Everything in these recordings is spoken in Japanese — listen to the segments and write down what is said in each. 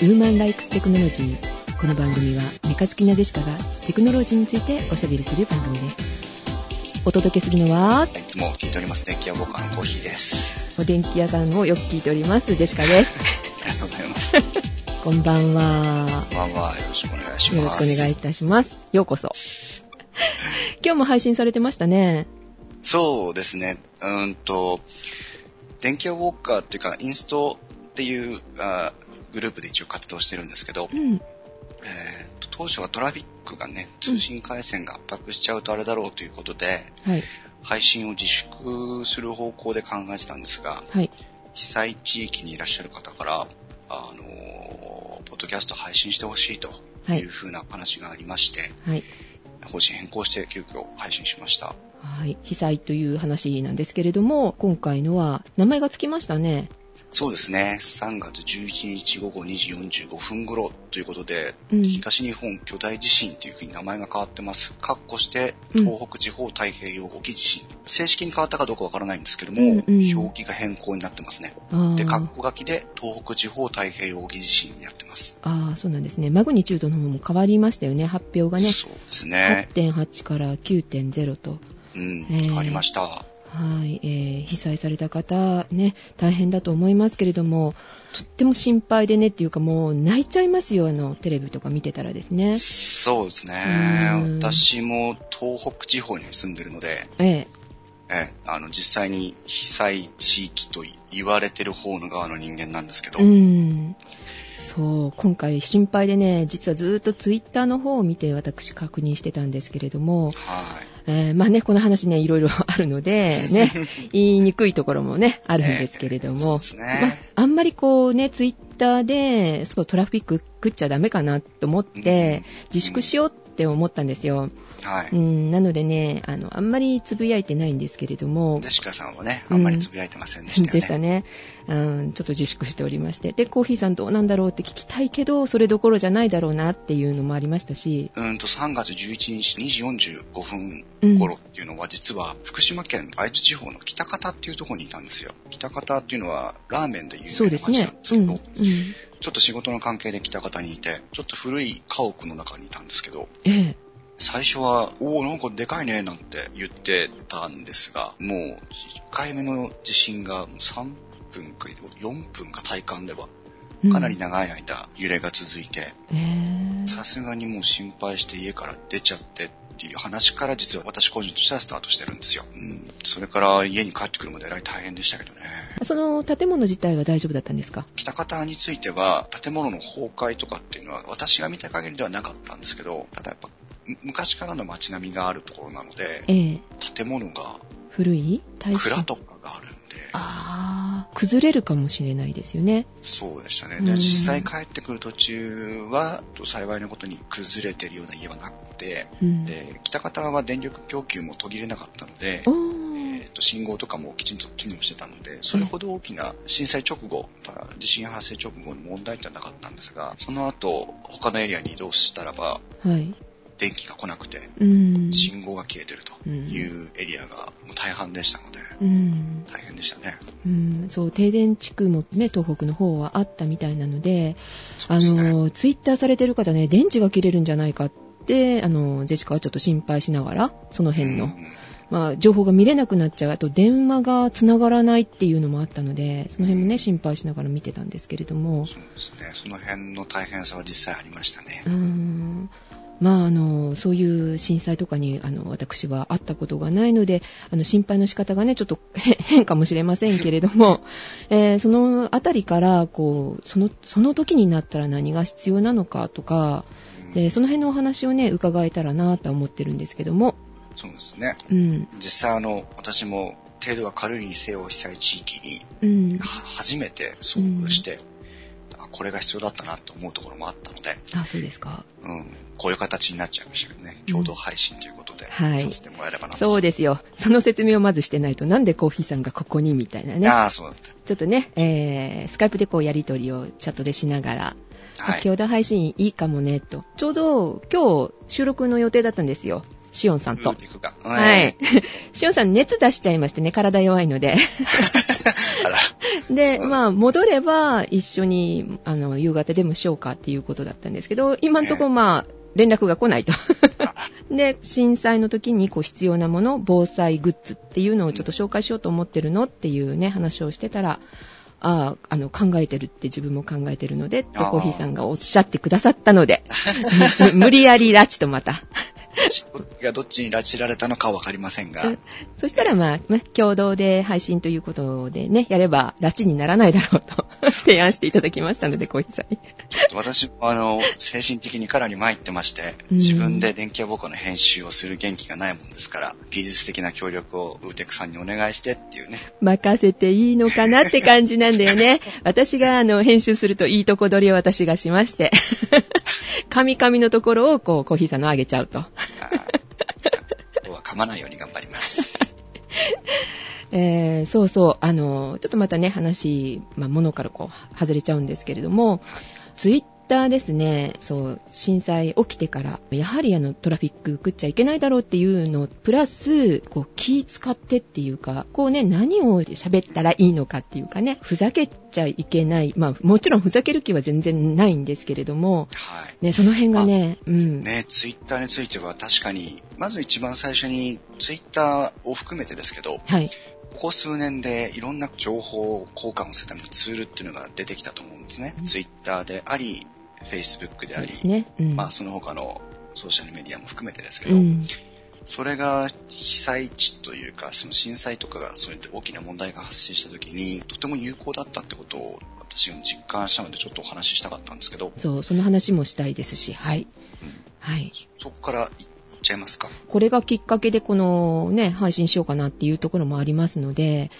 ウーマンライクステクノロジーこの番組はメカ好きなデシカがテクノロジーについておしゃべりする番組です。お届けするのはいつも聞いております電気屋ウォーカーのコーヒーです。お電気屋さんをよく聞いておりますデシカですありがとうございます。こんばんはこんばんはよろしくお願いします。よろしくお願いいたします。ようこそ。今日も配信されてましたね。そうですね。うーんと電気屋ウォーカーっていうかインストっていうあグループで一応活動してるんですけど、うん。えーと当初はトラフィックがね通信回線が圧迫しちゃうとあれだろうということで、はい。配信を自粛する方向で考えてたんですがはい。被災地域にいらっしゃる方からあのポッドキャスト配信してほしいとはい。いうふうな話がありまして、はい。方針変更して急遽配信しました。はい。被災という話なんですけれども今回のは名前がつきましたねそうですね。3月11日午後2時45分頃ということで、うん東日本巨大地震というふうに名前が変わってます。括弧して、うん東北地方太平洋沖地震。正式に変わったかどうかわからないんですけども、うんうん表記が変更になってますね。で、括弧書きで、東北地方太平洋沖地震になってます。ああ、そうなんですね。マグニチュードの方も変わりましたよね、発表がね。そうですね。8.8から9.0と。うん、えー変わりました。はい、えー、被災された方、ね、大変だと思いますけれども、とっても心配でねっていうかもう泣いちゃいますよ、あの、テレビとか見てたらですね。そうですねうん。私も東北地方に住んでるので、えええあの実際に被災地域と言われてる方の側の人間なんですけど、うん。そう、今回心配でね、実はずーっとツイッターの方を見て私確認してたんですけれども、はい。えーまあね、この話ね、いろいろあるので、ね、言いにくいところもね、あるんですけれども、そうですね。まあ、あんまりこうね、ツイッターで、そう、トラフィック食っちゃダメかなと思って、自粛しようって思ったんですよ。はい。うん、なのでね、あの、あんまりつぶやいてないんですけれどもジェ、シカさんはね、あんまりつぶやいてませんでしたよね。でしたね。うん、ちょっと自粛しておりまして。で、コーヒーさんどうなんだろうって聞きたいけど、それどころじゃないだろうなっていうのもありましたし、うんと3月11日2時45分うん。頃っていうのは実は福島県会津地方の北方っていうところにいたんですよ。北方っていうのはラーメンで有名な町なんで。すうん。けど、うん。ちょっと仕事の関係で北方にいて、ちょっと古い家屋の中にいたんですけど、ええ。最初は、おお、なんかでかいね、なんて言ってたんですが、もう、1回目の地震が3分か4分か体感では、うんかなり長い間揺れが続いて、ええ。さすがにもう心配して家から出ちゃってっていう話から実は私個人としてはスタートしてるんですよ。うん。それから家に帰ってくるまでえらい大変でしたけどね。その建物自体は大丈夫だったんですか？北方については建物の崩壊とかっていうのは私が見た限りではなかったんですけど、ただやっぱむ昔からの街並みがあるところなので、ええ。建物が古い？蔵とかがあああ、崩れるかもしれないですよね。そうでしたね。うんで、実際帰ってくる途中は、幸いなことに崩れてるような家はなくて、うん。で、北方は電力供給も途切れなかったので、おえーーと信号とかもきちんと機能してたので、それほど大きな震災直後、地震発生直後の問題ってはなかったんですが、その後、他のエリアに移動したらば、はい。電気が来なくて、うん。信号が消えてるとうんいうエリアがもう大半でしたので、うん。大変でしたね。うん。そう、停電地区もね、東北の方はあったみたいなので、ね。の、ツイッターされてる方ね、電池が切れるんじゃないかって、あの、ジェシカはちょっと心配しながら、その辺の、うんまあ、情報が見れなくなっちゃう、あと電話が繋がらないっていうのもあったので、その辺もね、心配しながら見てたんですけれども、そうですね。その辺の大変さは実際ありましたねう。ーんまあ、あの、そういう震災とかに、あの、私は会ったことがないので、あの、心配の仕方がね、ちょっとへ 変かもしれませんけれども、えーそのあたりから、こう、その、その時になったら何が必要なのかとか、うん。でその辺のお話をね、伺えたらなとは思ってるんですけども、そうですね。うん、実際あの、私も程度が軽いにせよ被災地域うん。に、は初めて遭遇して、あこれが必要だったなと思うところもあったので、あ、そうですか。うん、こういう形になっちゃいましたけどね、共同配信ということで、はいさせてもらえればなと。そうですよ。その説明をまずしてないと、なんでコーヒーさんがここにみたいなね。ああ、そうだっちょっとね、えー、スカイプでこうやりとりをチャットでしながら、た。はい。共同配信いいかもね、と。ちょうど今日収録の予定だったんですよ。シオンさんと。はい。。シオンさん熱出しちゃいましてね、体弱いので。で、まあ、戻れば一緒に、あの、夕方でもしようかっていうことだったんですけど、今んとこまあ、連絡が来ないと。で、震災の時にこう必要なもの、防災グッズっていうのをちょっと紹介しようと思ってるのっていうね、話をしてたら、ああ、あの、考えてるって自分も考えてるので、とあーコーヒーさんがおっしゃってくださったので、無理やり拉致とまた。どっちがどっちに拉致られたのかわかりませんが、そしたらまあ、ね、共同で配信ということでね、やれば拉致にならないだろうと 提案していただきましたので、コーヒーさんに。私もあの、精神的にかなり参ってまして、うん自分で電気屋ボコの編集をする元気がないもんですから、技術的な協力をウーテクさんにお願いしてっていうね。任せていいのかなって感じなんだよね。私があの編集するといいとこ取りを私がしまして、神々のところをこうコーヒーさんの上げちゃうと。今日は噛まないように頑張ります。えーそうそう、あの、ちょっとまたね、話、まあ、ものからこう、外れちゃうんですけれども、ツイッターですね、そう、震災起きてから、やはりあの、トラフィック食っちゃいけないだろうっていうの、プラス、こう、気使ってっていうか、こうね、何を喋ったらいいのかっていうかね、ふざけちゃいけない、まあ、もちろんふざける気は全然ないんですけれども、はい。ね、その辺がね、うん。ね、ツイッターについては確かに、まず一番最初にツイッターを含めてですけど、はい。ここ数年でいろんな情報交換をするためのツールっていうのが出てきたと思うんですね。うんツイッターであり、Facebook であり、ね。うん。まあその他のソーシャルメディアも含めてですけど、うん。それが被災地というか、その震災とかがそういった大きな問題が発生した時に、とても有効だったってことを私も実感したのでちょっとお話ししたかったんですけど、そう、その話もしたいですし、はい。うんはい。そこからいっちゃいますか？これがきっかけでこのね、配信しようかなっていうところもありますので、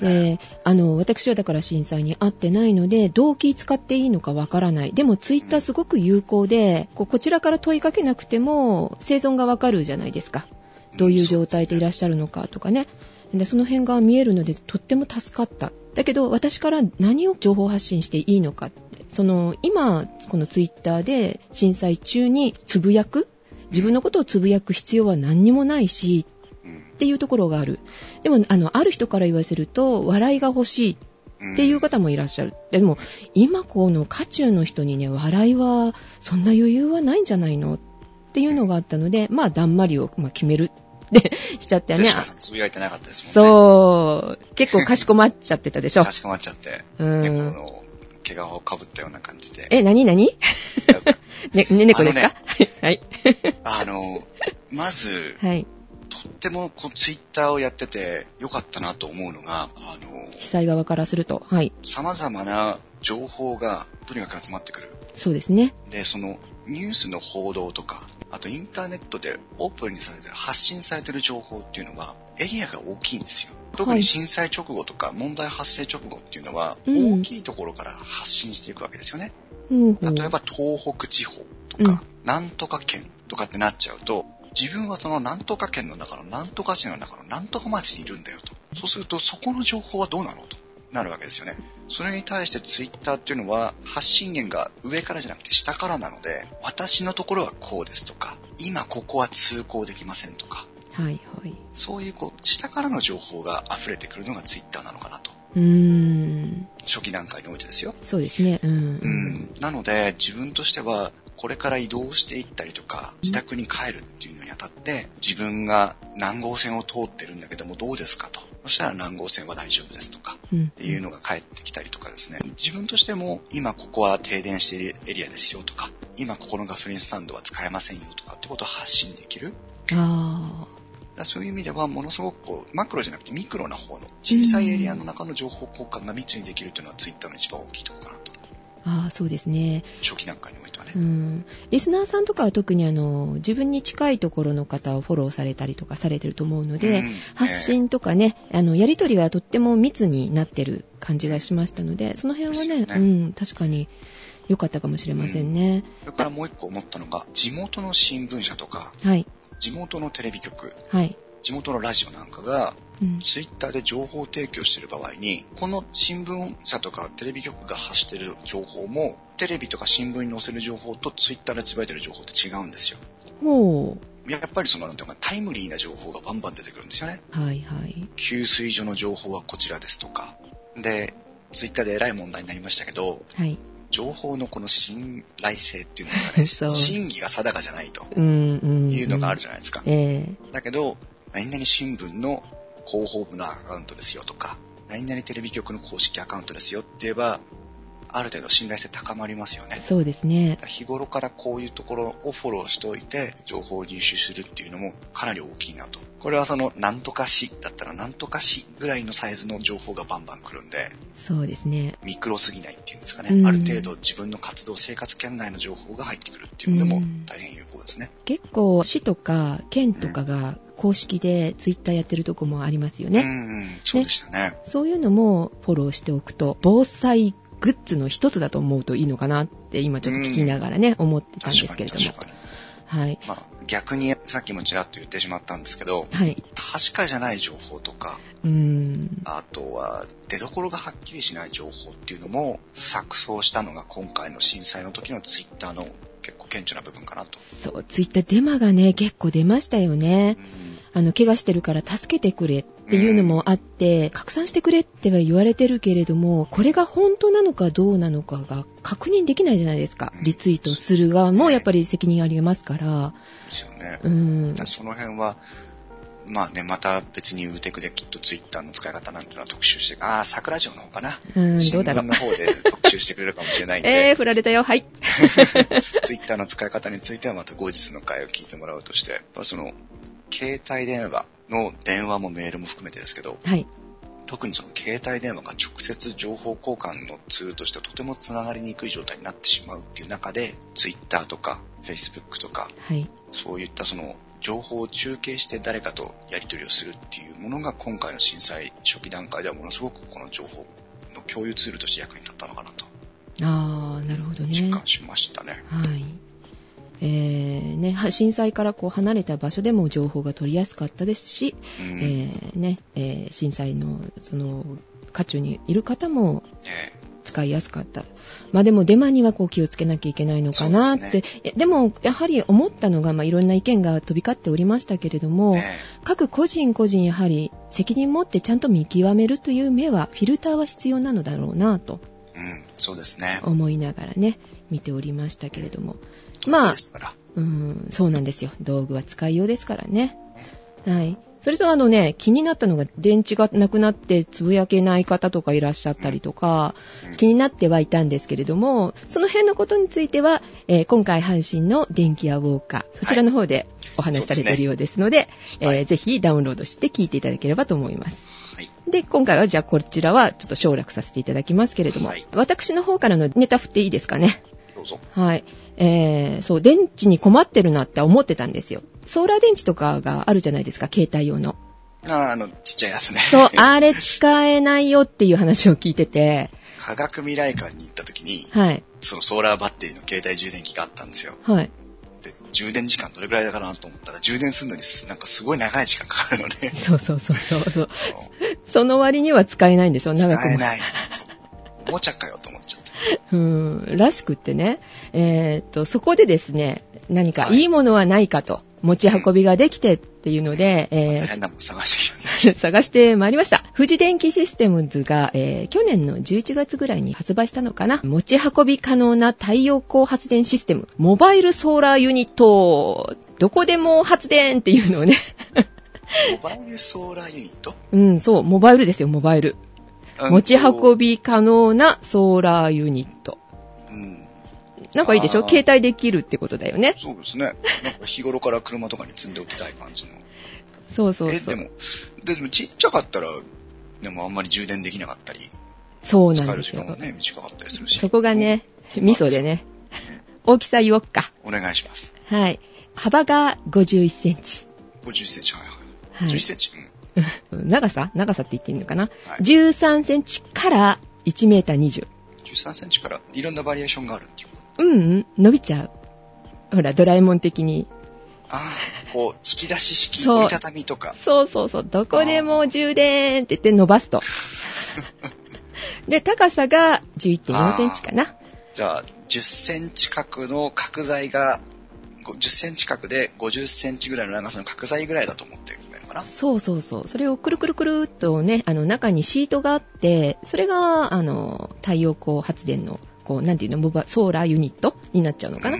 であの、私はだから震災に会ってないので、どう気使っていいのかわからない。でもツイッターすごく有効で、こちらから問いかけなくても生存がわかるじゃないですか。どういう状態でいらっしゃるのかとかね。で、その辺が見えるので、とっても助かった。だけど、私から何を情報発信していいのかって。その、今、このツイッターで震災中につぶやく自分のことをつぶやく必要は何にもないし、うんっていうところがある。でも、あの、ある人から言わせると、笑いが欲しいっていう方もいらっしゃる。でも、今この渦中の人にね、笑いは、そんな余裕はないんじゃないの？っていうのがあったので、まあ、だんまりを、まあ、決めるってしちゃったよね。つぶやいてなかったですもんね。そう。結構かしこまっちゃってたでしょか。しこまっちゃって、う猫ん。の毛皮をかぶったような感じで。え、なになにね、ね、猫ですか、はい。あの、まず、はい。とってもこうツイッターをやっててよかったなと思うのが、あの、被災側からすると。はい。様々な情報がとにかく集まってくる。そうですね。で、そのニュースの報道とか、あとインターネットでオープンにされてる、発信されてる情報っていうのは、エリアが大きいんですよ。特に震災直後とか問題発生直後っていうのは、うん大きいところから発信していくわけですよね。例えば東北地方とうんか、なんとか県とかってなっちゃうと、自分はそのなんとか県の中のなんとか市の中のなんとか町にいるんだよと。そうするとそこの情報はどうなのとなるわけですよね。それに対してツイッターっていうのは発信源が上からじゃなくて下からなので、私のところはこうですとか、今ここは通行できませんとか、はいはい。そういうこう下からの情報が溢れてくるのがツイッターなのかなと。うーん。初期段階においてですよ。そうですね。うん。うん、なので自分としてはこれから移動していったりとか自宅に帰るっていうのにあたって自分が南号線を通ってるんだけどもどうですかとそしたら南号線は大丈夫ですとかうん。っていうのが返ってきたりとかですね。自分としても今ここは停電しているエリアですよとか今ここのガソリンスタンドは使えませんよとかってことを発信できる。あそういう意味ではものすごくこうマクロじゃなくてミクロな方の小さいエリアの中の情報交換が密にできるというのはツイッターの一番大きいところかなとあ。そうですね。初期段階においてはね、うん。リスナーさんとかは特にあの、自分に近いところの方をフォローされたりとかされてると思うので、うん発信とかね、あの、やりとりがとっても密になってる感じがしましたので、その辺はね、ねうん、確かに良かったかもしれませんね。それからもう一個思ったのが、地元の新聞社とか、はい。地元のテレビ局、はい。地元のラジオなんかが、うん。ツイッターで情報提供している場合に、この新聞社とかテレビ局が発している情報も、テレビとか新聞に載せる情報とツイッターでつぶやいてる情報って違うんですよ。ほう。やっぱりその、なんていうか、タイムリーな情報がバンバン出てくるんですよね。はいはい。給水所の情報はこちらですとか。で、ツイッターでえらい問題になりましたけど、はい。情報のこの信頼性っていうんですかね、真偽が定かじゃないと。いうのがあるじゃないですか。ええだけど、何々新聞の広報部のアカウントですよとか、何々テレビ局の公式アカウントですよって言えば、ある程度信頼性高まりますよね。そうですね。日頃からこういうところをフォローしておいて、情報を入手するっていうのもかなり大きいなと。これはその、なんとかしだったらなんとかしぐらいのサイズの情報がバンバン来るんで、そうですね。ミクロすぎないっていうんですかね。うんある程度自分の活動、生活圏内の情報が入ってくるっていうのでもうん大変有効ですね。結構市とか県とかが公式でツイッターやってるとこもありますよね。うんうん、そうでしたね。そういうのもフォローしておくと、防災グッズの一つだと思うといいのかなって今ちょっと聞きながらね、思ってたんですけれども。はい。まあ、逆にさっきもちらっと言ってしまったんですけど、はい。確かじゃない情報とか、うーん。あとは出所がはっきりしない情報っていうのも錯綜したのが今回の震災の時のツイッターの結構顕著な部分かなと。そう、ツイッターデマがね、結構出ましたよねう。んあの、怪我してるから助けてくれっていうのもあって、拡散してくれっては言われてるけれども、これが本当なのかどうなのかが確認できないじゃないですか。リツイートする側もやっぱり責任ありますから。ですよね。うんその辺は、まあね、また別にウーテクできっとツイッターの使い方なんてのは特集して、ああ、桜城の方かな。うん、新聞どうだろうの。方で特集してくれるかもしれないんで、えー、振られたよ。はい。ツイッターの使い方についてはまた後日の回を聞いてもらうとして、やっぱその、携帯電話の電話もメールも含めてですけど、はい。特にその携帯電話が直接情報交換のツールとしてとてもつながりにくい状態になってしまうっていう中で、Twitter とか Facebook とか、はい。そういったその情報を中継して誰かとやり取りをするっていうものが今回の震災初期段階ではものすごくこの情報の共有ツールとして役に立ったのかなとあー、なるほどね。実感しましたね。はい。えー、ね、は震災からこう離れた場所でも情報が取りやすかったですし、うん。えーね、えー震災のその渦中にいる方もえ使いやすかった。まあでもデマにはこう気をつけなきゃいけないのかなって。でえでもやはり思ったのが、まあいろんな意見が飛び交っておりましたけれどえも、ね各個人個人やはり責任持ってちゃんと見極めるという目は、フィルターは必要なのだろうなとえうん、そうですね。思いながらね、見ておりましたけれども。ままあ。うん、そうなんですよ。道具は使いようですからね。はい。それとあのね、気になったのが電池がなくなってつぶやけない方とかいらっしゃったりとか、うん気になってはいたんですけれども、その辺のことについては、えー今回阪神の電気屋ウォーカー、そちらの方でお話しされているようですので、ねはいえーぜひダウンロードして聞いていただければと思います。はい。で、今回はじゃあこちらはちょっと省略させていただきますけれども、はい私の方からのネタ振っていいですかね。どうぞ。はい。えー、そう、電池に困ってるなって思ってたんですよ。ソーラー電池とかがあるじゃないですか、携帯用の。ああ、あの、ちっちゃいやつね。そう、あれ使えないよっていう話を聞いてて、科学未来館に行った時に、はい。そのソーラーバッテリーの携帯充電器があったんですよ。はい。で、充電時間どれくらいだかなと思ったら、充電するのになんかすごい長い時間かかるのね。そうそうそうそうそう。その割には使えないんでしょ、使長くも。えない。おもちゃかよと思っちゃった。うん、らしくってね。えーっと、そこでですね、何かはいいいものはないかと、持ち運びができてっていうので、えー探してきた。探してまいりました。富士電機システムズが、えー去年の11月ぐらいに発売したのかな。持ち運び可能な太陽光発電システム、モバイルソーラーユニット、どこでも発電っていうのをね。モバイルソーラーユニット？うん、そう、モバイルですよ、モバイル。持ち運。び可能なソーラーユニット。うん。なんかいいでしょ？携帯できるってことだよね。そうですね。なんか日頃から車とかに積んでおきたい感じの。そうそうえ、そう。でも、ででもちっちゃかったら、でもあんまり充電できなかったり、そうなん使えですよる時間も。ね、短かったりするし。そこがね、ミソでね。大きさ言おっか。お願いします。はい。幅が51センチ。50センチ、はいはい。はい11センチ？長さ？長さって言っていいのかな、はい ?13 センチから1メーター20。うん。13センチからいろんなバリエーションがあるっていうこと。うんうん、伸びちゃう。ほら、ドラえもん的に。ああ、こう、引き出し式、折りたたみとか。そうそうそう、どこでも充電って言って伸ばすと。で、高さが11.4センチかな。じゃあ、10センチ角の角材が10センチ角で50センチぐらいの長さの角材ぐらいだと思ってかな。そうそうそう。それをくるくるくるっとね、あの中にシートがあって、それが、あの、太陽光発電の、こう、なんていうの、モバソーラーユニットになっちゃうのかな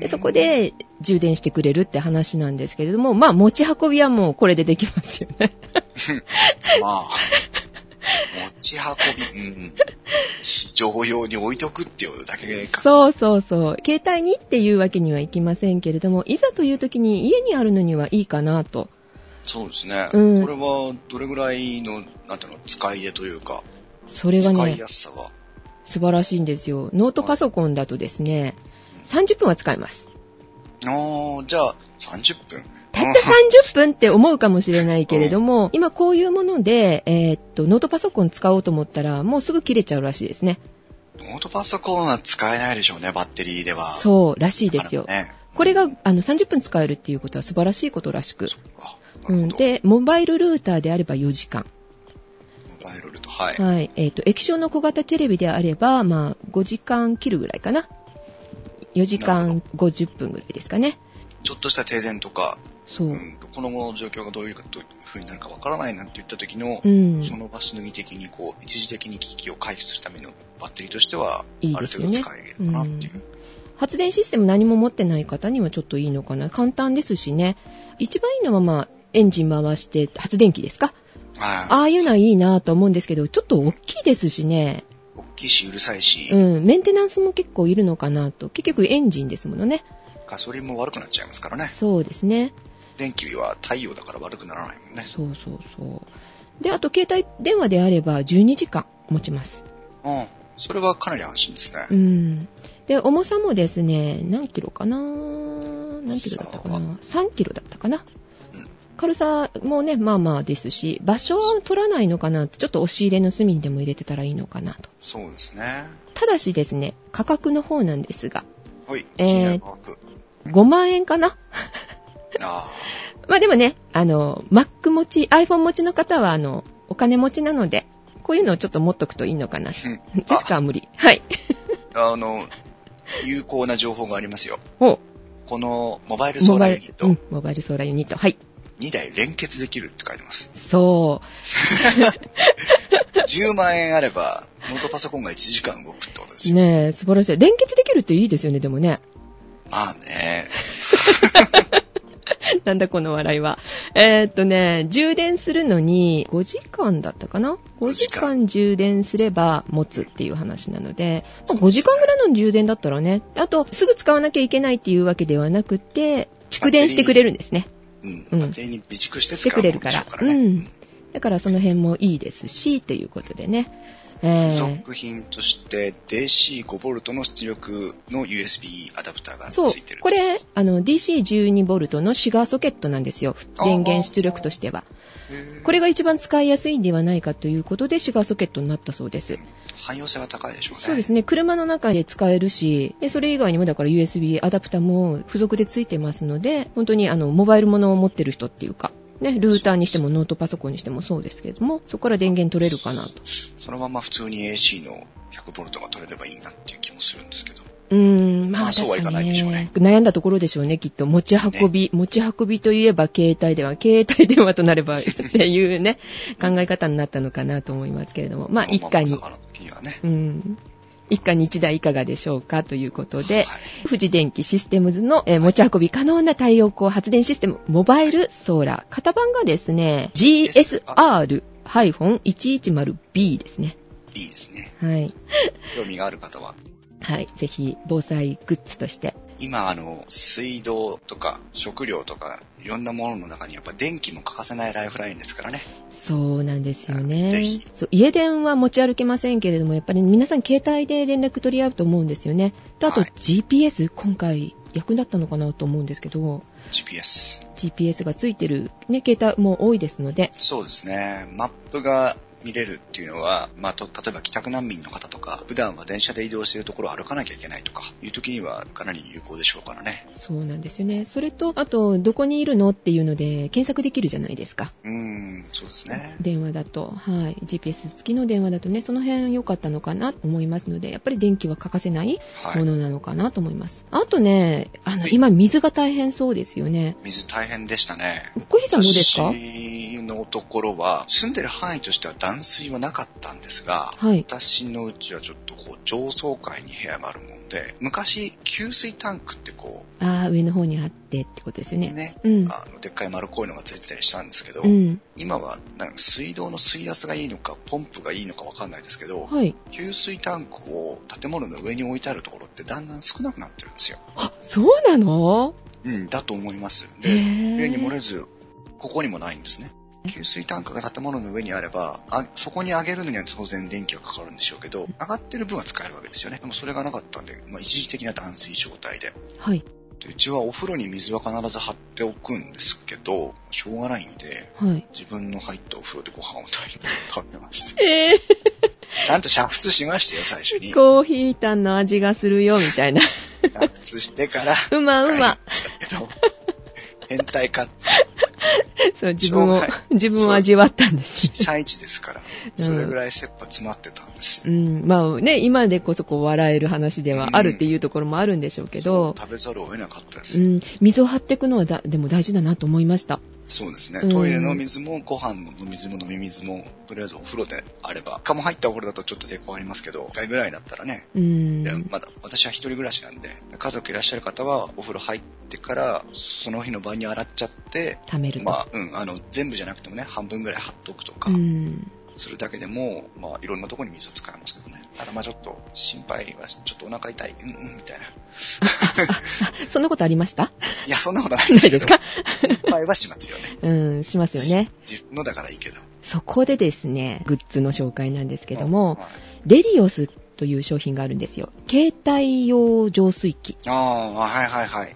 でそこ、で充電してくれるって話なんですけれども、まあ持ち運びはもうこれでできますよね。まあ、持ち運び、うん。非常用に置いとくっていうだけか。そうそうそう。携帯にっていうわけにはいきませんけれども、いざという時に家にあるのにはいいかなと。そうですね。うんこれは、どれぐらいの、なんていうの、使い出というか、それがね使い、やすさが。素晴らしいんですよ。ノートパソコンだとですね、30分は使えます。あー、じゃあ、30分？たった30分って思うかもしれないけれども、今こういうもので、えーっと、ノートパソコン使おうと思ったら、もうすぐ切れちゃうらしいですね。ノートパソコンは使えないでしょうね、バッテリーでは。そう、らしいですよ。ね。これが、あの、30分使えるっていうことは素晴らしいことらしく。あうん。で、モバイルルーターであれば4時間。モバイルルート、はい。はい。えーっと、液晶の小型テレビであれば、まあ、5時間切るぐらいかな。4時間50分ぐらいですかね。ちょっとした停電とか、そうう。ん、この後の状況がどういう風になるかわからないなんて言った時の、うん。その場しのぎ的に、こう、一時的に危機を回避するためのバッテリーとしては、あるいいですよね程度使えるかなっていう。発電システム何も持ってない方にはちょっといいのかな。簡単ですしね。一番いいのはまあ、エンジン回して発電機ですか？はい。ああいうのはいいなと思うんですけど、ちょっと大きいですしね。大きいし、うるさいし、うん。メンテナンスも結構いるのかなと。結局エンジンですものね。ガソリンも悪くなっちゃいますからね。そうですね。電気は太陽だから悪くならないもんね。そうそうそう。で、あと携帯電話であれば12時間持ちます。うん。それはかなり安心ですね。うん。で、重さもですね、何キロかな？何キロだったかな ?3 キロだったかな？うん軽さもね、まあまあですし、場所を取らないのかなって、ちょっと押し入れの隅にでも入れてたらいいのかなと。そうですね。ただしですね、価格の方なんですが、はい。えー気になる価格5万円かな？あ まあでもね、あの、Mac 持ち、iPhone 持ちの方は、あの、お金持ちなので、こういうのをちょっと持っとくといいのかな。あ。確かは無理。はい。あの、有効な情報がありますよ。おこのモバイルソーラーユニット、うん、モバイルソーラーユニット。はい。2台連結できるって書いてます。そう。10万円あれば、ノートパソコンが1時間動くってことですよ。ねえ、素晴らしい。連結できるっていいですよね、でもね。まあね。なんだこの笑いは。えーっとね、充電するのに5時間だったかな ?5 時間充電すれば持つっていう話なので、まあ5時間ぐらいの充電だったらね、あとすぐ使わなきゃいけないっていうわけではなくて、蓄電してくれるんですね。うん。うんバッテリーに備蓄して使うものくれるからでしょうからね。うんだからその辺もいいですし、ということでね。え付ー属品として DC5V の出力の USB アダプターがそうついてる。。これ、あの、DC12V のシガーソケットなんですよ。電源出力としては。これが一番使いやすいんではないかということで、シガーソケットになったそうです。汎用性が高いでしょうね。そうですね。車の中で使えるし、でそれ以外にもだから USB アダプタも付属でついてますので、本当にあの、モバイルものを持ってる人っていうか、ね、ルーターにしてもノートパソコンにしてもそうですけれども、そこから電源取れるかなと。そのまま普通に AC の 100V が取れればいいなっていう気もするんですけど。うーん、まあまあそうはいかないでしょうね悩んだところでしょうね、きっと。持ち運び、持ち運びといえば携帯電話、携帯電話となればっていうね、考え方になったのかなと思いますけれども、まあ一家にま、まさかの時にはね。うん、一家に一台いかがでしょうかということで、はい富士電機システムズの、えー持ち運び可能な太陽光発電システム、モバイルソーラー。型番がですね、GSR-110B ですね。いいですね。はい。興味がある方は。はい。ぜひ、防災グッズとして。今、あの、水道とか食料とか、いろんなものの中にやっぱ電気も欠かせないライフラインですからね。そうなんですよぜねひ。そう家電は持ち歩けませんけれども、やっぱり皆さん携帯で連絡取り合うと思うんですよね。とあとはい GPS、今回役立ったのかなと思うんですけど、GPS。GPS がついてる、ね、携帯も多いですので、そうですね。マップが見れるっていうのは、まあ、と、例えば帰宅難民の方とか、普段は電車で移動しているところを歩かなきゃいけないとか、いう時にはかなり有効でしょうからね。そうなんですよね。それと、あと、どこにいるのっていうので、検索できるじゃないですか。うーん、そうですね。電話だと、はい。GPS 付きの電話だとね、その辺良かったのかなと思いますので、やっぱり電気は欠かせないはい。ものなのかなと思います。あとね、あの、はい今水が大変そうですよね。水大変でしたね。小日さんどうですか？私のところは、住んでる範囲としては断水はなかったんですが、はい。私のうちはちょっとこう上層階に部屋があるもんで、昔給水タンクってこああ、上の方にあってってことですよう、ね。ね、うん。あの、でっかい丸っこいのがついてたりしたんですけど、うん。今はなんか水道の水圧がいいのか、ポンプがいいのかわかんないですけど、はい。給水タンクを建物の上に置いてあるところってだんだん少なくなってるんですよ。あ、そうなの？うん、だと思います。へで、ぇ上に漏れず、ここにもないんですね。給水タンクが建物の上にあれば、あそこに上げるのには当然電気がかかるんでしょうけど、上がってる分は使えるわけですよね。でもそれがなかったんで、まあ、一時的な断水状態で。はい。でうちはお風呂に水は必ず張っておくんですけど、しょうがないんで、はい。自分の入ったお風呂でご飯を炊いて食べました。えちゃんと煮沸しましたよ、最初にー、。コーヒータンの味がするよ、みたいな。煮沸してから、うまうましたけど、変態かって そう、自分を自分を味わったんです。被災地ですから、それぐらい切羽詰まってたんです。うん、まあね、今でこそこう笑える話ではあるっていうところもあるんでしょうけど、そう食べざるを得なかったです。うん、水を張っていくのはだでも大事だなと思いました。そうですねうん。トイレの水もご飯の水も飲み水も、とりあえずお風呂であれば、かも入ったお風呂だとちょっと抵抗ありますけど、1回ぐらいだったらね、うん。でまだ私は一人暮らしなんで、家族いらっしゃる方はお風呂入ってから、その日の晩に洗っちゃって、貯めると。まあ、うん、あの、全部じゃなくてもね、半分ぐらい貼っとくとかう、ん。するだけでも、まあ、いろんなところに水を使えますけどね。ただまあちょっと、心配は、ちょっとお腹痛い、うんうん、みたいな。そんなことありました？いや、そんなことないないですか？心配はしますよね。うん、しますよね。自分のだからいいけど。そこでですね、グッズの紹介なんですけども、はいデリオスという商品があるんですよ。携帯用浄水器。ああ、はいはいはい。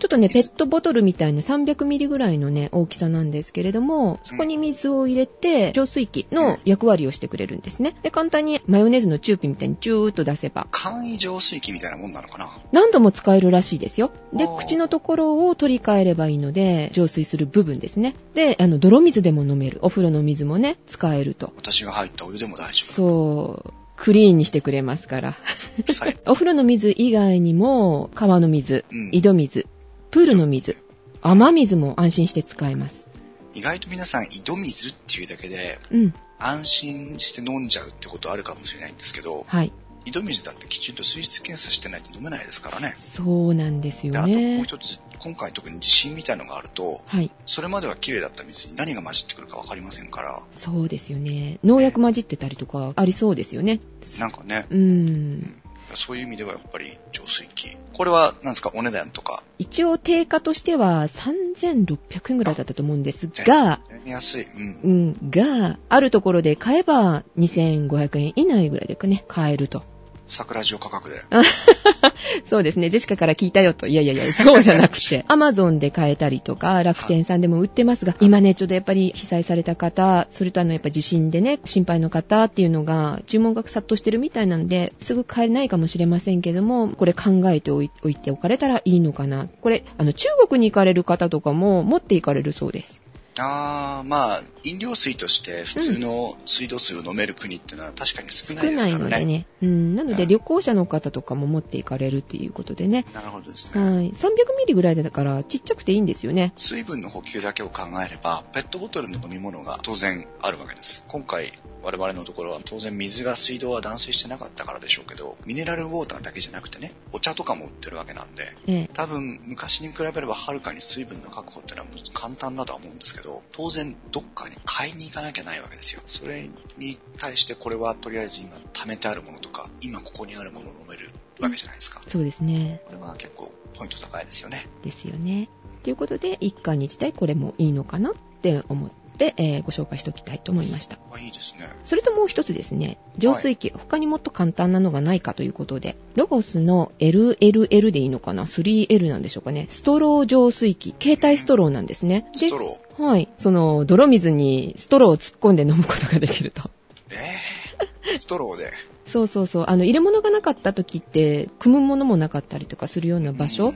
ちょっとね、ペットボトルみたいな300ミリぐらいのね、大きさなんですけれども、そこに水を入れて、浄水器の役割をしてくれるんですね。で、簡単にマヨネーズのチューピンみたいにチューッと出せば、簡易浄水器みたいなもんなのかな？何度も使えるらしいですよ。で口のところを取り替えればいいので、浄水する部分ですね。で、あの、泥水でも飲める。お風呂の水もね、使えると。私が入ったお湯でも大丈夫。そう、クリーンにしてくれますから。お風呂の水以外にも、川の水、うん井戸水、プールの水、雨水も安心して使えます。意外と皆さん井戸水っていうだけでうん。安心して飲んじゃうってことあるかもしれないんですけど、はい。井戸水だってきちんと水質検査してないと飲めないですからね。そうなんですよであともうね。一つ、今回特に地震みたいのがあると、はい。それまでは綺麗だった水に何が混じってくるかわかりませんから、そうですよね。農薬混じってたりとかありそうですよね。なんかね、うん。そういう意味ではやっぱり浄水器。これは、なんですか、お値段とか、一応定価としては3600円ぐらいだったと思うんですが、安い。うん。うん、が、あるところで買えば2500円以内ぐらいでね、買えると。桜塩価格で。そうですね。ジェシカから聞いたよと。いやいやいや、そうじゃなくて。アマゾンで買えたりとか、楽天さんでも売ってますが、今ね、ちょっとやっぱり被災された方、それとあの、やっぱ地震でね、心配の方っていうのが、注文が殺到してるみたいなので、すぐ買えないかもしれませんけども、これ考えておいておかれたらいいのかな。これ、あの、中国に行かれる方とかも持って行かれるそうです。あー、まあ、飲料水として普通の水道水を飲める国っていうのは確かに少少ないですないからね。のでね。うん。なので、うん旅行者の方とかも持って行かれるっていうことでね。なるほどですね。はい。300ミリぐらいだから、ちっちゃくていいんですよね。水分の補給だけを考えれば、ペットボトルの飲み物が当然あるわけです。今回、我々のところは当然水が水道は断水してなかったからでしょうけど、ミネラルウォーターだけじゃなくてね、お茶とかも売ってるわけなんで、ええ。多分昔に比べればはるかに水分の確保っていうのは簡単だとは思うんですけど、当然どっかに買いに行かなきゃないわけですよ。それに対してこれはとりあえず今貯めてあるものとか、今ここにあるものを飲めるわけじゃないですか。そうですね。これは結構ポイント高いですよね。ですよね。ということで、一家に一台これもいいのかなって思って、えーご紹介しておきたいと思いました。まあいいですね。それともう一つですね、浄水器、他にもっと簡単なのがないかということで、ロゴスの LLL でいいのかな ?3L なんでしょうかね？ストロー浄水器、携帯ストローなんですね。でストロー。はい。その、泥水にストローを突っ込んで飲むことができると。えー、ストローで？そうそうそう。あの、入れ物がなかった時って、組むものもなかったりとかするような場所、うん、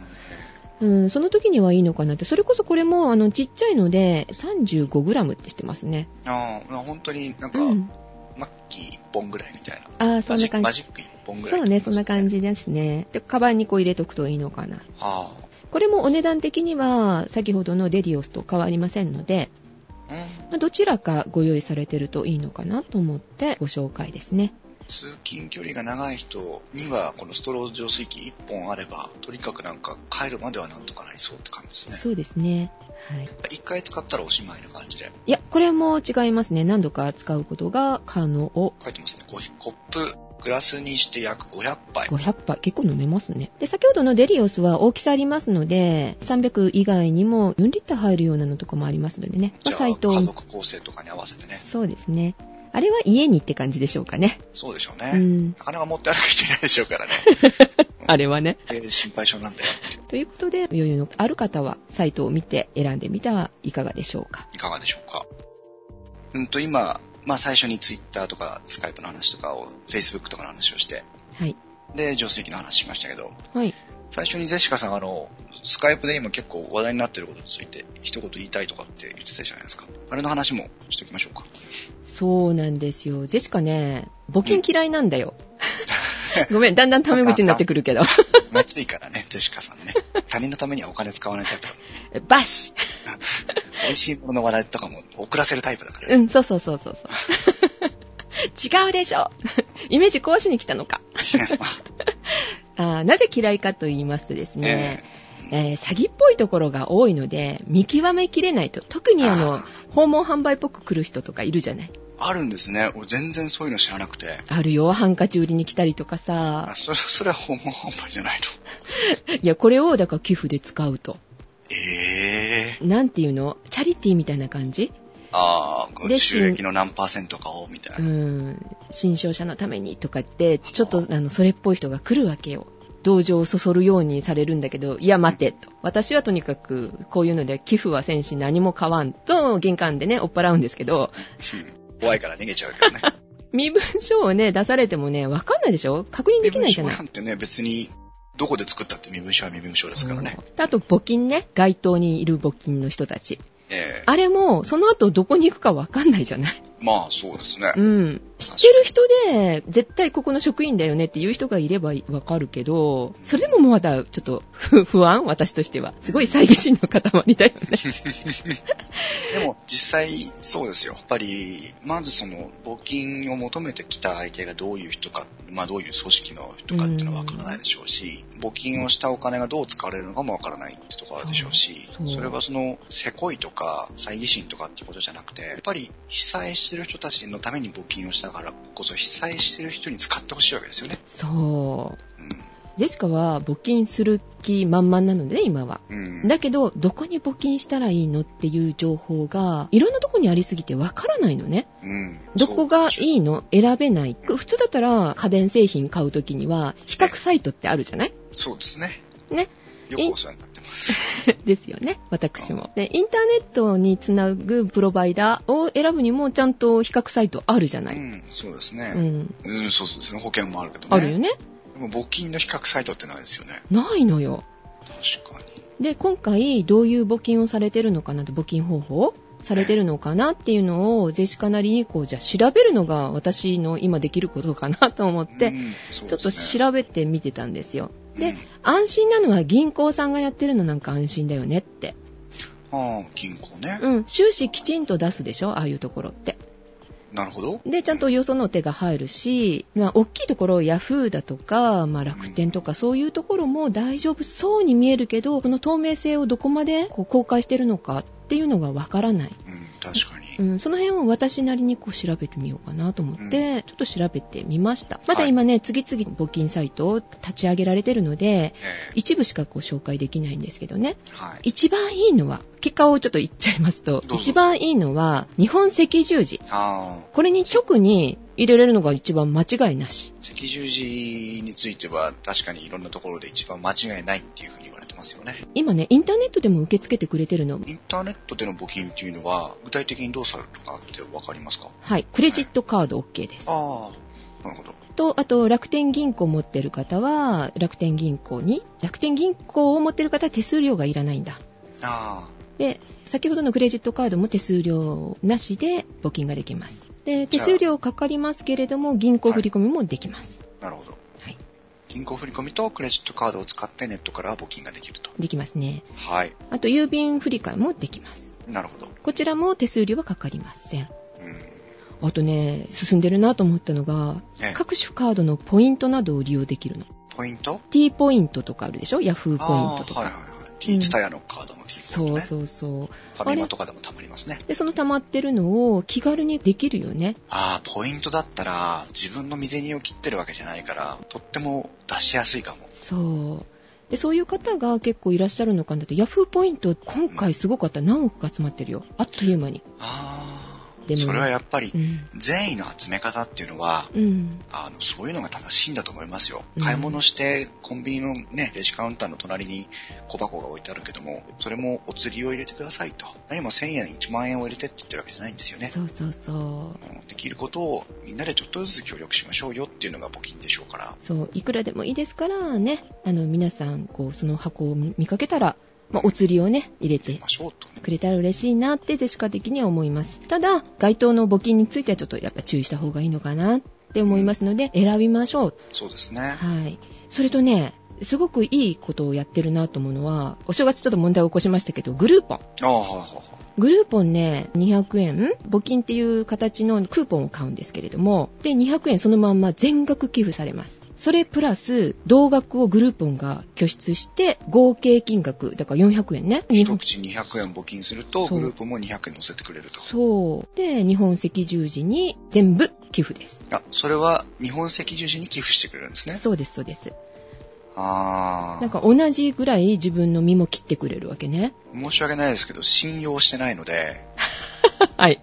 その時にはいいのかなって。それこそこれも、あの、ちっちゃいので、35g ってしてますね。ああ、本当になんか、うん。マッキー1本ぐらいみたいな。ああ、そんな感じ。マジック1本ぐらい、そうね、そんな感。じですね。で、カバンにこう入れとくといいのかな。はこれもお値段的には、先ほどのデリオスと変わりませんので、あ。うん。まあどちらかご用意されてるといいのかなと思ってご紹介ですね。通勤距離が長い人には、このストロー浄水器1本あれば、とにかくなんか帰るまではなんとかなりそうって感じですね。そうですね。はい。1回使ったらおしまいな感じで。いや、これも違いますね。何度か使うことが可能。書いてますね。コップ、グラスにして約500杯。500杯。結構飲めますね。で、先ほどのデリオスは大きさありますので、300以外にも4リッター入るようなのとかもありますのでね。まあ、じゃあ、家族構成とかに合わせてね。そうですね。あれは家にって感じでしょうかね。そうでしょうね。うん。なかなか持って歩く人いないでしょうからね。あれはね。えー心配性なんだよ。ということで、余裕のある方は、サイトを見て選んでみてはいかがでしょうか。いかがでしょうか。うんと、今、まあ最初に Twitter とか Skype の話とかを Facebook とかの話をして、はい。で、浄水器の話しましたけど、はい。最初にゼシカさん、あの、スカイプで今結構話題になってることについて一言言いたいとかって言ってたじゃないですか。あれの話もしておきましょうか。そうなんですよ。ジェシカね、募金嫌いなんだよ。ごめん、だんだんタメ口になってくるけど。熱いからね、ゼシカさんね。他人のためにはお金使わないタイプだ。バシ 美味しいものの話題とかも遅らせるタイプだからね。うん、そうそうそうそうそう。違うでしょイメージ壊しに来たのか。あーなぜ嫌いかと言いますとですね、えー詐欺っぽいところが多いので、見極めきれないと。特にあのあ、訪問販売っぽく来る人とかいるじゃない。あるんですね。俺全然そういうの知らなくて。あるよ、ハンカチ売りに来たりとかあさ。それ、それは訪問販売じゃないの？いや、これをだから寄付で使うと。ええなんていうの？チャリティーみたいな感じ？ああ、で収益の何パーセントかを、みたいうな。ん、新商者のためにとかって、ちょっとあのそれっぽい人が来るわけよ。同情をそそるようにされるんだけど、いや待てと。私はとにかくこういうので寄付はせんし何も買わんと玄関でね、追っ払うんですけど、うん怖いから逃げちゃうけどね。身分証をね、出されてもね、わかんないでしょ？確認で身分証きないじゃない。なんてね、別に、どこで作ったって身分証は身分証ですからね。あと募金ね、街頭にいる募金の人たち。ええあれも、その後どこに行くかわかんないじゃない？まあ、そうですね。うん。知ってる人で、絶対ここの職員だよねっていう人がいればわかるけど、それでもまだちょっと不不安？私としては。すごい猜疑心の塊だよね。でも、実際、そうですよ。やっぱり、まずその、募金を求めてきた相手がどういう人か、まあどういう組織の人かっていうのはわからないでしょうし、募金をしたお金がどう使われるのかもわからないってところあるでしょうしそれはその、せこいとか、猜疑心とかっていうことじゃなくて、やっぱり被災してる人たちのために募金をしたからこそ、被災してる人に使ってほしいわけですよね。そう。うん。ジェシカは募金する気満々なのでね、今は。うん。だけど、どこに募金したらいいのっていう情報が、いろんなとこにありすぎてわからないのね。うん。どこがいいの？選べない。普通だったら家電製品買うときには、比較サイトってあるじゃない？そうですね。ね。よくお世話になってます。ですよね、私も。で、インターネットにつなぐプロバイダーを選ぶにもちゃんと比較サイトあるじゃない。うん、そうですね。うん。うん、そうですね。保険もあるけどね。あるよね。でも募金の比較サイトってないですよね。ないのよ。確かに。で、今回どういう募金をされてるのかなって、募金方法されてるのかなっていうのを、ジェシカなりにこう、じゃあ調べるのが私の今できることかなと思って、ちょっと調べてみてたんですよ。で、うん安心なのは銀行さんがやってるのなんか安心だよねって。ああ、銀行ね。うん、収支きちんと出すでしょ？ああいうところって。なるほど。で、ちゃんとよその手が入るし、まあ、大きいところ、ヤフーだとか、まあ、楽天とか、そういうところも大丈夫そうに見えるけど、この透明性をどこまでこう公開してるのかっていうのがわからない。うん、確かに。うん、その辺を私なりにこう調べてみようかなと思って、うちょっと調べてみました。まだ今ね、次々募金サイトを立ち上げられてるので、え一部しかこう紹介できないんですけどね。えはい。一番いいのは、結果をちょっと言っちゃいますと一番いいのは、日本赤十字。あこれに直に入れれるのが一番間違いなし。赤十字については確かにいろんなところで一番間違いないっていうふうに言われてますよね。今ね、インターネットでも受け付けてくれてるの。インターネットでの募金っていうのは具体的にどうされるのかってわかりますか？はい。クレジットカード OK です。ああ、なるほど。と、あと、楽天銀行持ってる方は、楽天銀行に、楽天銀行を持ってる方は手数料がいらないんだ。あで、先ほどのクレジットカードも手数料なしで募金ができます。で、手数料かかりますけれども、銀行振込もできます。あ、なるほど。はい。銀行振込とクレジットカードを使ってネットから募金ができると。できますね。はい。あと、郵便振替もできます。なるほど。こちらも手数料はかかりません。うん。あとね、進んでるなと思ったのがええ、各種カードのポイントなどを利用できるの。ポイント？T ポイントとかあるでしょ？ヤフーポイントとか。はいはいはい。T ツタヤのカードの T ポイント、ねそうそうそう。ファミマとかでもたまりますね。で、その溜まってるのを気軽にできるよね。ああ、ポイントだったら自分の身銭を切ってるわけじゃないから、とっても出しやすいかも。そう。で、そういう方が結構いらっしゃるのかなと、ヤフーポイント、今回すごかった。何億か集まってるよ。あっという間に。あでもあ、それはやっぱりうん。善意の集め方っていうのは、うん。あの、そういうのが正しいんだと思いますよ。うん買い物して、コンビニのね、レジカウンターの隣に小箱が置いてあるけども、それもお釣りを入れてくださいと。何も1000円、1万円を入れてって言ってるわけじゃないんですよね。そうそうそう。うんできることをみんなでちょっとずつ協力しましょうよっていうのが募金でしょうから。そう、いくらでもいいですからね、あの、皆さん、こう、その箱を見かけたら、まあ、お釣りをね、入れて。くれたら嬉しいなって、ジェシカ的には思います。ただ、該当の募金についてはちょっとやっぱ注意した方がいいのかなって思いますので、選びましょう。そうですね。はい。それとね、すごくいいことをやってるなと思うのは、お正月ちょっと問題を起こしましたけど、グルーポン。ああ、はいは。グルーポンね、200円？募金っていう形のクーポンを買うんですけれども、で、200円そのまんま全額寄付されます。それプラス、同額をグルーポンが拠出して、合計金額、だから400円ね。一口200円募金すると、グループも200円乗せてくれると。そう。で、日本赤十字に全部寄付です。あ、それは日本赤十字に寄付してくれるんですね。そうです、そうです。あなんか同じぐらい自分の身も切ってくれるわけね。申し訳ないですけど、信用してないので、はい。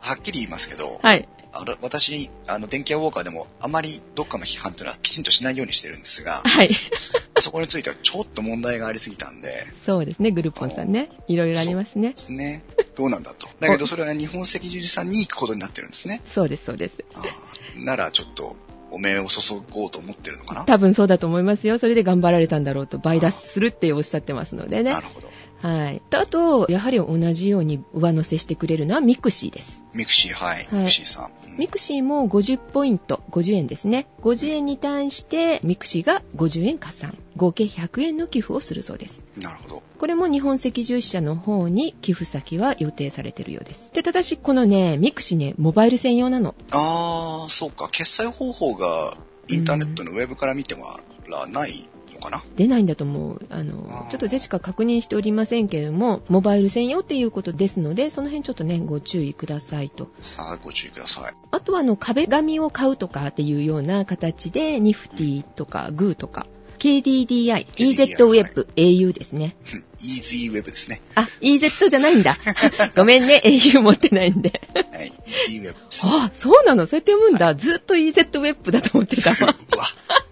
はっきり言いますけど、はい。あの私、あの、電気屋ウォーカーでもあまりどっかの批判というのはきちんとしないようにしてるんですが、はい。そこについてはちょっと問題がありすぎたんで、そうですね、グルーポンさんね。いろいろありますねで。すね。どうなんだと。だけどそれは日本赤十字さんに行くことになってるんですね。そうです、そうです。あーならちょっと、お目を注ごうと思ってるのかな？多分そうだと思いますよ。それで頑張られたんだろうと、倍出しするっておっしゃってますのでねな。るほど。はい。とあと、やはり同じように上乗せしてくれるのは mixi です。 mixi、はい。はい mixi さん。うんミクシーも50ポイント、50円ですね。50円に対して mixi が50円加算。合計100円の寄付をするそうです。なるほど。これも日本赤十字社の方に寄付先は予定されているようです。で、ただしこのね、 mixi ね、モバイル専用なの。あー、そうか。決済方法がインターネットのウェブから見てもらないのかな、出ないんだと思う。あのちょっとジェシカ確認しておりませんけれども、モバイル専用っていうことですので、その辺ちょっとね、ご注意くださいと。はい、ご注意ください。あとはあの壁紙を買うとかっていうような形で、ニフティとかグーとか、KDDI、EZWeb、au ですね。うん Easy Web ですね。あ、EZ じゃないんだ。ごめんね、au 持ってないんで。はい、Easy Web です。あ、そうなの？そうやって読むんだ。ずっと EZWeb だと思ってたわ。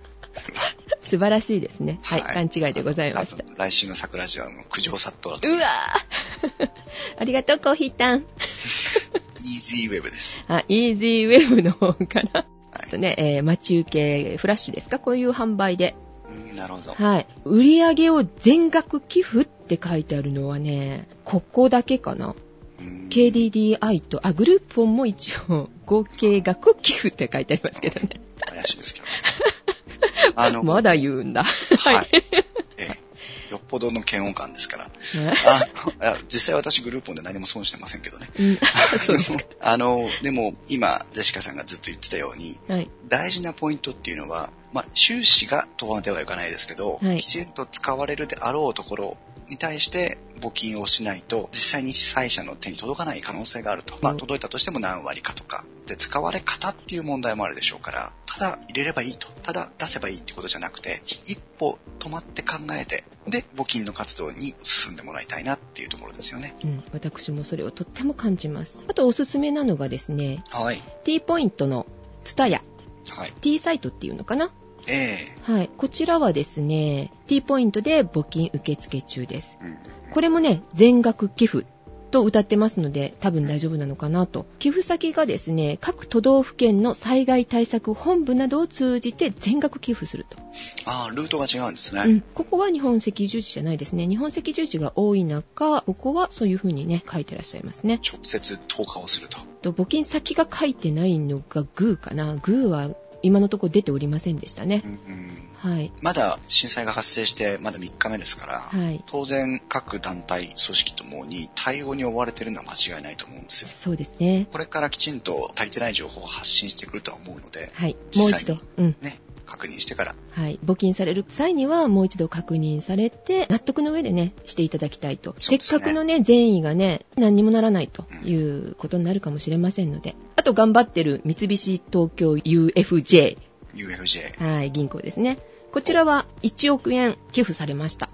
素晴らしいですね。はい、勘違いでございました来週の桜地はもう苦情殺到だとうわー ありがとう、コーヒータン。Easy Web です。あ、EasyWeb の方から。はい。ね、えー待ち受けフラッシュですか？こういう販売で。うん、なるほど。はい。売り上げを全額寄付って書いてあるのはね、ここだけかな。うん KDDI と、あ、グループンも一応、合計額寄付って書いてありますけどね。怪しいですけどね。あの、まだ言うんだ。はい。ええ、よっぽどの嫌悪感ですから。あ実際私グループで何も損してませんけどね。あの、でも今、ジェシカさんがずっと言ってたように、はい。大事なポイントっていうのは、まあ、収支が問わではいかないですけど、はいきちんと使われるであろうところに対して募金をしないと、実際に被災者の手に届かない可能性があると。まあ、うん届いたとしても何割かとか。で、使われ方っていう問題もあるでしょうから、ただ入れればいいと。ただ出せばいいってことじゃなくて、一歩止まって考えて、で、募金の活動に進んでもらいたいなっていうところですよね。うん、私もそれをとっても感じます。あとおすすめなのがですね、はい。T ポイントのツタヤ、はい。T サイトっていうのかな？えはい。こちらはですね、T ポイントで募金受付中です。えうん。これもね、全額寄付と歌ってますので、多分大丈夫なのかなと。寄付先がですね、各都道府県の災害対策本部などを通じて全額寄付すると。ああ、ルートが違うんですね。うん。ここは日本赤十字じゃないですね。日本赤十字が多い中、ここはそういう風にね、書いてらっしゃいますね。直接投下をすると。と募金先が書いてないのがグーかな。グーは今のところ出ておりませんでしたねう。んはい。まだ震災が発生してまだ3日目ですから、はい。当然各団体、組織ともに対応に追われてるのは間違いないと思うんですよ。そうですね。これからきちんと足りてない情報を発信してくるとは思うので、はい。もう一度実際。うん。ね、確認してから、はい。募金される際にはもう一度確認されて、納得の上でね、していただきたいと。せっかくのね、善意がね、何にもならないということになるかもしれませんので。あと頑張ってる三菱東京 UFJ、UFJ はい、銀行ですね。こちらは1億円寄付されました。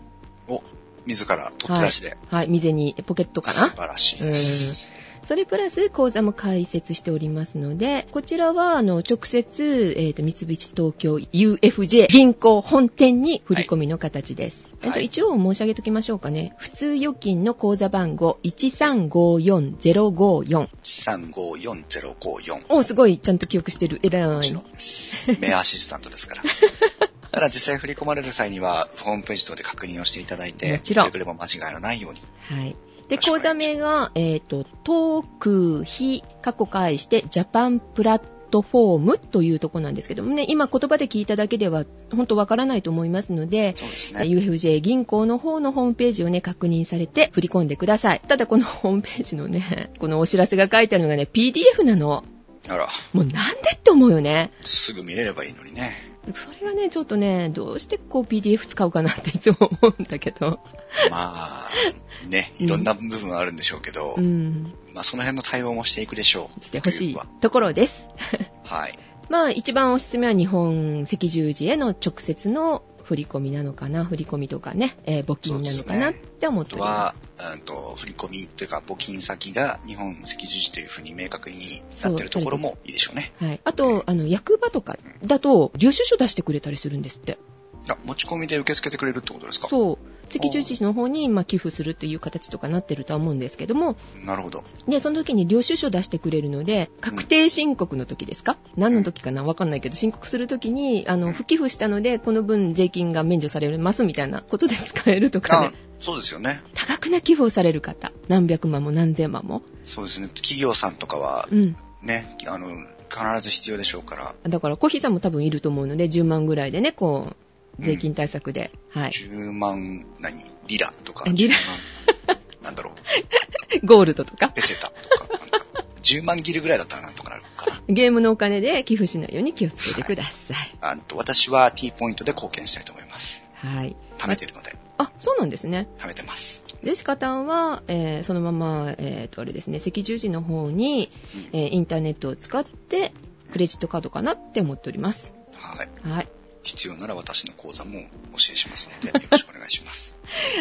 を自ら取って出しで、はい、未然にポケットかな素晴らしいです。それプラス口座も開設しておりますので、こちらはあの直接、えーと三菱東京 UFJ 銀行本店に振り込みの形です。はいえっと一応申し上げときましょうかね。普通預金の口座番号1354054。1354054。おすごい、ちゃんと記憶してる。えらいもちろ。んです。メアアシスタントですから。ただ実際振り込まれる際には、ホームページ等で確認をしていただいて、もちろんくれも間違いのないように。はい。で、よろしくお願いします口座名が、えっ、と、トーク非過去返して、ジャパンプラットフォームというところなんですけどもね、今言葉で聞いただけでは、本当わからないと思いますので、そうですね。UFJ 銀行の方のホームページをね、確認されて振り込んでください。ただこのホームページのね、このお知らせが書いてあるのがね、PDF なの。あら、もうなんでって思うよね。すぐ見れればいいのにね。それがね、ちょっとね、どうしてこう PDF 使うかなっていつも思うんだけど。まあ、ね、いろんな部分はあるんでしょうけど、うん。まあその辺の対応もしていくでしょう。してほしいところです。はい。まあ一番おすすめは日本赤十字への直接の振り込みなのかな、振り込みとかね、えー募金なのかなって思っておりまはす。、うんと、振り込みというか募金先が日本赤十字というふうに明確になってるところもいいでしょうね。はい。あと、あの、役場とかだと、領収書出してくれたりするんですって。あ、持ち込みで受け付けてくれるってことですか？そう。赤十字の方に、まあ、寄付するという形とかなってるとは思うんですけども、なるほど。で、その時に領収書出してくれるので、確定申告の時ですか？何の時かな？わかんないけど、申告する時に、あの、不寄付したので、この分税金が免除されますみたいなことで使えるとかあね。そうですよね。多額な寄付をされる方。何百万も何千万も。そうですね。企業さんとかはうん。ね、あの、必ず必要でしょうから、だから、コーヒーさんも多分いると思うので、10万ぐらいでね、こう、税金対策で。はい。10万、何？リラとか、リラ10万、なんだろう、ゴールドとか。ペセタとか、なんか、10万ギルぐらいだったらなんとかなるかな。ゲームのお金で寄付しないように気をつけてください。あと私は T ポイントで貢献したいと思います。はい。貯めてるので、あ、そうなんですね。貯めてます。で、しかたんは、えーそのまま、えっ、と、あれですね、赤十字の方に、えーインターネットを使って、クレジットカードかなって思っております。はい。はい。必要なら私の口座もお教えしますので、よろしくお願いします。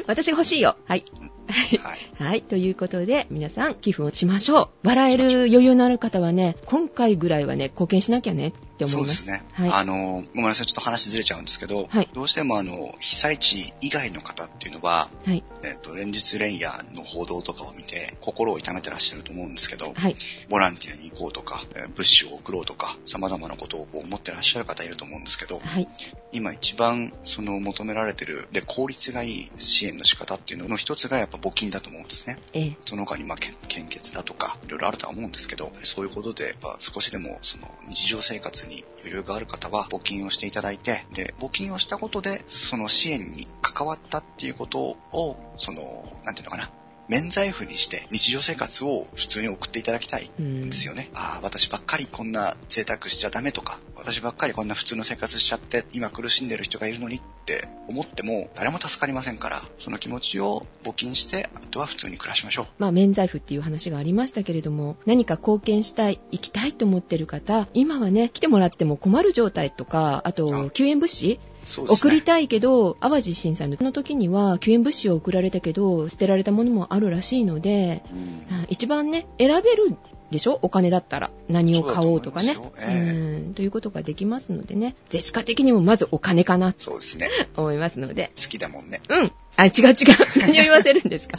私が欲しいよ。はい。はい。はい。ということで、皆さん、寄付をしましょう。笑える余裕のある方はね、今回ぐらいはね、貢献しなきゃねって思いま。そうですすね。はい。あの、ごめんなさい、ちょっと話ずれちゃうんですけど、はいどうしてもあの、被災地以外の方っていうのは、はい。えっと、連日連夜の報道とかを見て、心を痛めてらっしゃると思うんですけど、はい。ボランティアに行こうとか、えー物資を送ろうとか、様々なことを思ってらっしゃる方いると思うんですけど、はい。今一番その求められてる、で、効率がいい支援の仕方っていうのの一つがやっぱ募金だと思うんですね。えーその他にまあ献献血だとか、いろいろあるとは思うんですけど、そういうことで、やっぱ少しでもその日常生活に余裕がある方は募金をしていただいて、で、募金をしたことで、その支援に関わったっていうことを、その、なんていうのかな、免罪符にして日常生活を普通に送っていただきたいうんですよね。ああ、私ばっかりこんな贅沢しちゃダメとか、私ばっかりこんな普通の生活しちゃって、今苦しんでる人がいるのにって思っても、誰も助かりませんから、その気持ちを募金して、あとは普通に暮らしましょう。まあ、免罪符っていう話がありましたけれども、何か貢献したい、行きたいと思ってる方、今はね、来てもらっても困る状態とか、あとあ、救援物資ね。送りたいけど、淡路震災の時には救援物資を送られたけど、捨てられたものもあるらしいので、うんあ一番ね、選べるでしょ？お金だったら。何を買おうとかね。とええうん。ということができますのでね。ゼシカ的にもまずお金かなとそうですね。思いますので。好きだもんね。うん。あ、違う違う。何を言わせるんですか？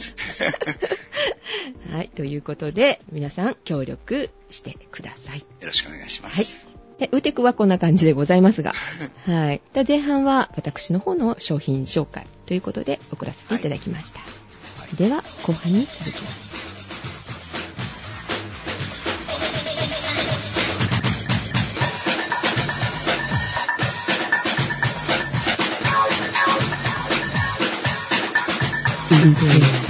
はい。ということで、皆さん協力してください。よろしくお願いします。で、ウテクはこんな感じでございますが。はい。で前半は私の方の商品紹介ということで送らせていただきました。はいでは、後半に続きます。インテリ